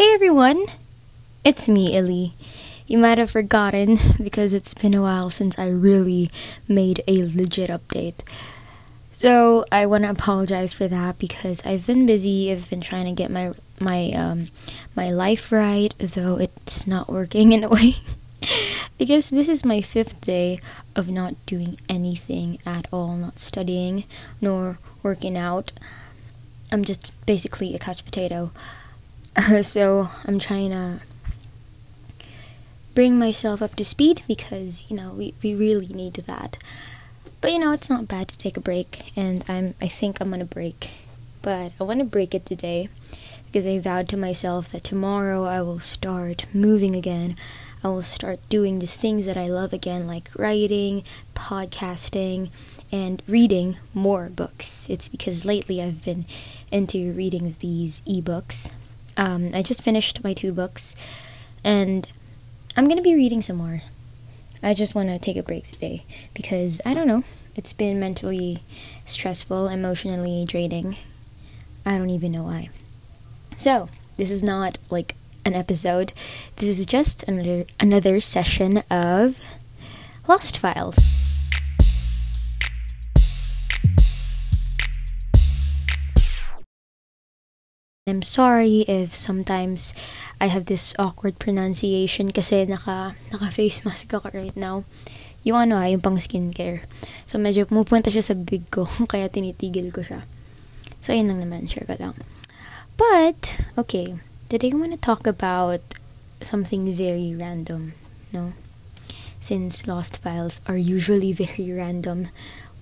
Hey everyone! It's me, Illy. You might have forgotten because it's been a while since I really made a legit update. So I want to apologize for that because I've been busy. I've been trying to get my my um my life right, though it's not working in a way. because this is my fifth day of not doing anything at all, not studying nor working out. I'm just basically a couch potato. so I'm trying to bring myself up to speed because you know we, we really need that. But you know it's not bad to take a break, and I'm I think I'm gonna break, but I want to break it today because I vowed to myself that tomorrow I will start moving again. I will start doing the things that I love again, like writing, podcasting, and reading more books. It's because lately I've been into reading these ebooks. Um, I just finished my two books, and I'm gonna be reading some more. I just want to take a break today because I don't know. It's been mentally stressful, emotionally draining. I don't even know why. So, this is not like an episode. This is just another another session of Lost Files. I'm sorry if sometimes I have this awkward pronunciation kasi naka, naka face mask ako right now. Yung ano ha, yung pang skincare. So medyo pumupunta siya sa big ko, kaya tinitigil ko siya. So ayun lang naman, share ko lang. But, okay, today I want to talk about something very random, no? Since Lost Files are usually very random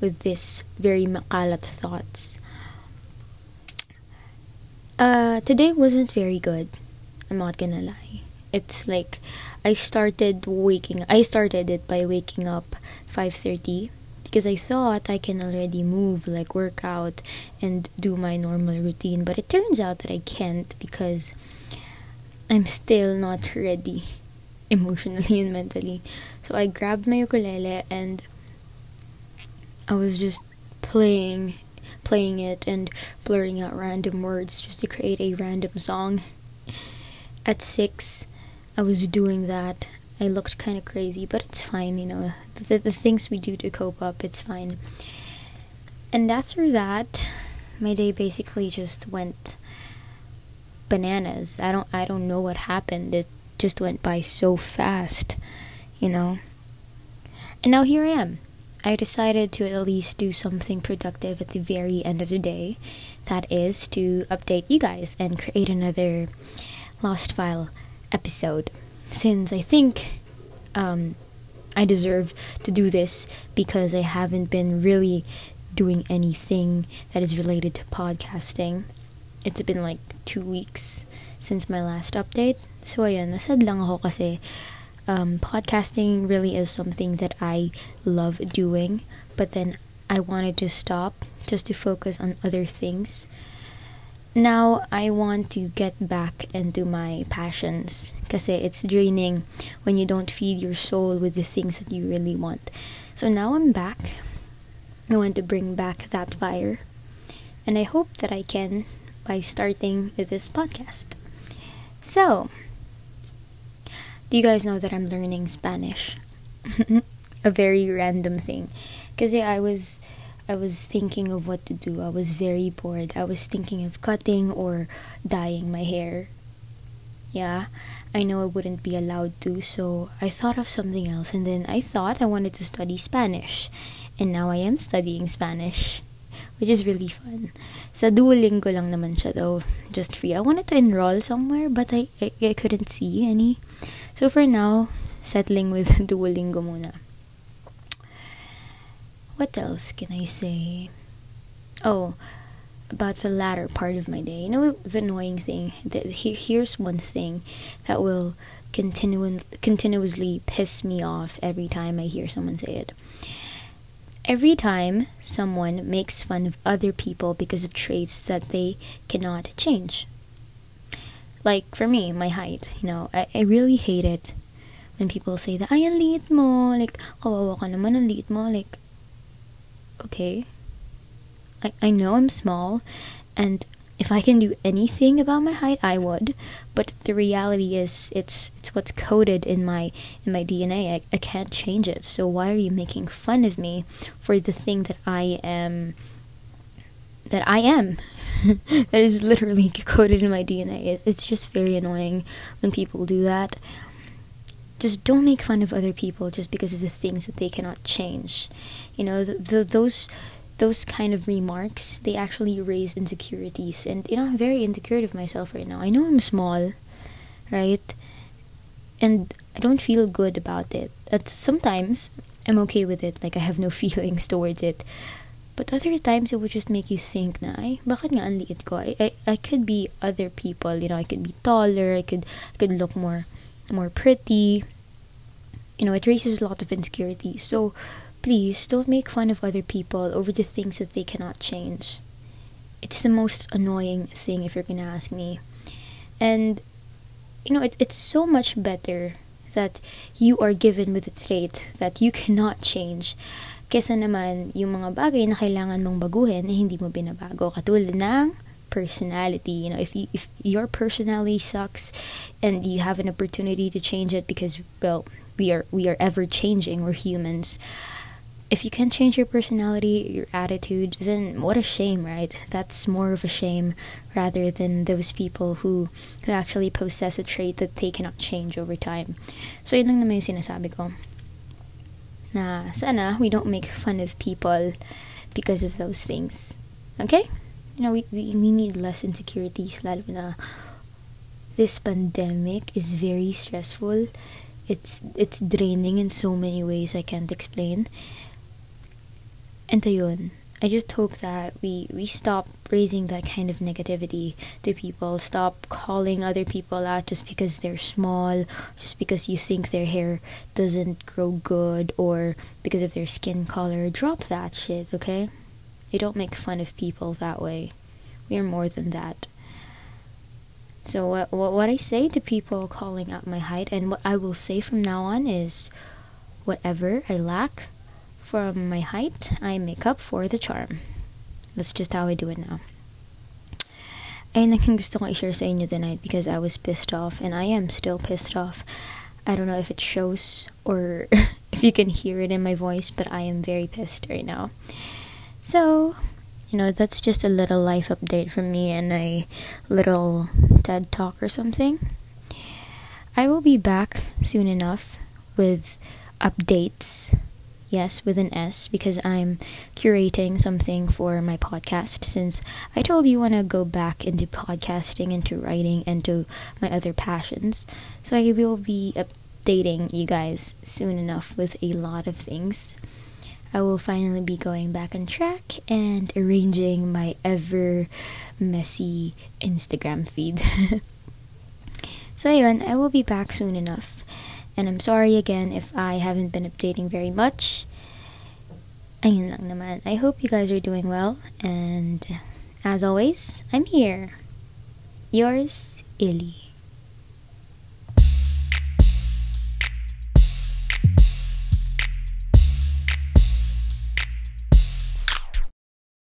with this very makalat thoughts. Uh, today wasn't very good. I'm not gonna lie. It's like I started waking I started it by waking up 5:30 because I thought I can already move like work out and do my normal routine, but it turns out that I can't because I'm still not ready emotionally and mentally. So I grabbed my ukulele and I was just playing playing it and blurting out random words just to create a random song. At 6, I was doing that. I looked kind of crazy, but it's fine, you know. The, the things we do to cope up, it's fine. And after that, my day basically just went bananas. I don't I don't know what happened. It just went by so fast, you know. And now here I am. I decided to at least do something productive at the very end of the day. That is to update you guys and create another Lost File episode. Since I think um, I deserve to do this because I haven't been really doing anything that is related to podcasting. It's been like two weeks since my last update. So ayun, nasad lang ako kasi um, podcasting really is something that I love doing, but then I wanted to stop just to focus on other things. Now I want to get back into my passions because it's draining when you don't feed your soul with the things that you really want. So now I'm back. I want to bring back that fire. And I hope that I can by starting with this podcast. So, do you guys know that I'm learning Spanish? a very random thing. Because I was I was thinking of what to do. I was very bored. I was thinking of cutting or dyeing my hair. Yeah, I know I wouldn't be allowed to, so I thought of something else and then I thought I wanted to study Spanish. And now I am studying Spanish, which is really fun. Sa Duolingo lang naman siya though, just free. I wanted to enroll somewhere but I, I, I couldn't see any. So for now, settling with Duolingo muna. What else can I say? Oh, about the latter part of my day. You know the annoying thing. That here's one thing that will continu- continuously piss me off every time I hear someone say it. Every time someone makes fun of other people because of traits that they cannot change. Like for me, my height, you know, I, I really hate it when people say that, ay, ang mo, like, kawawa ka naman, ang mo, like, okay. I, I know I'm small, and if I can do anything about my height, I would. But the reality is, it's it's what's coded in my in my DNA. I, I can't change it. So why are you making fun of me for the thing that I am? That I am. that is literally coded in my DNA. It, it's just very annoying when people do that. Just don't make fun of other people just because of the things that they cannot change. You know, the, the those those kind of remarks they actually raise insecurities and you know i'm very insecure of myself right now i know i'm small right and i don't feel good about it and sometimes i'm okay with it like i have no feelings towards it but other times it would just make you think na ay bakit nga ang liit ko I, I, I could be other people you know i could be taller i could i could look more more pretty you know it raises a lot of insecurity so Please don't make fun of other people over the things that they cannot change. It's the most annoying thing if you're gonna ask me. And you know, it, it's so much better that you are given with a trait that you cannot change kesa naman yung mga bagay na kailangan mong baguhin na hindi mo binabago katulad ng personality you know if you if your personality sucks and you have an opportunity to change it because well we are we are ever changing we're humans if you can change your personality, your attitude, then what a shame, right? That's more of a shame rather than those people who, who actually possess a trait that they cannot change over time. So yun lang naman yung sinasabi ko. Na sana we don't make fun of people because of those things. Okay? You know, we, we, we need less insecurities lalo na this pandemic is very stressful. It's it's draining in so many ways I can't explain and ayun, I just hope that we we stop raising that kind of negativity to people. Stop calling other people out just because they're small, just because you think their hair doesn't grow good, or because of their skin color. Drop that shit, okay? You don't make fun of people that way. We are more than that. So what what, what I say to people calling out my height, and what I will say from now on is, whatever I lack from my height, I make up for the charm. That's just how I do it now. Ayun lang yung gusto kong i-share sa inyo tonight because I was pissed off and I am still pissed off. I don't know if it shows or if you can hear it in my voice, but I am very pissed right now. So, you know, that's just a little life update from me and a little TED talk or something. I will be back soon enough with updates Yes, with an S, because I'm curating something for my podcast. Since I told you want to go back into podcasting, into writing, into my other passions. So I will be updating you guys soon enough with a lot of things. I will finally be going back on track and arranging my ever messy Instagram feed. so, yun, I will be back soon enough. And I'm sorry again if I haven't been updating very much. Ayun lang naman. I hope you guys are doing well. And as always, I'm here. Yours, Illy.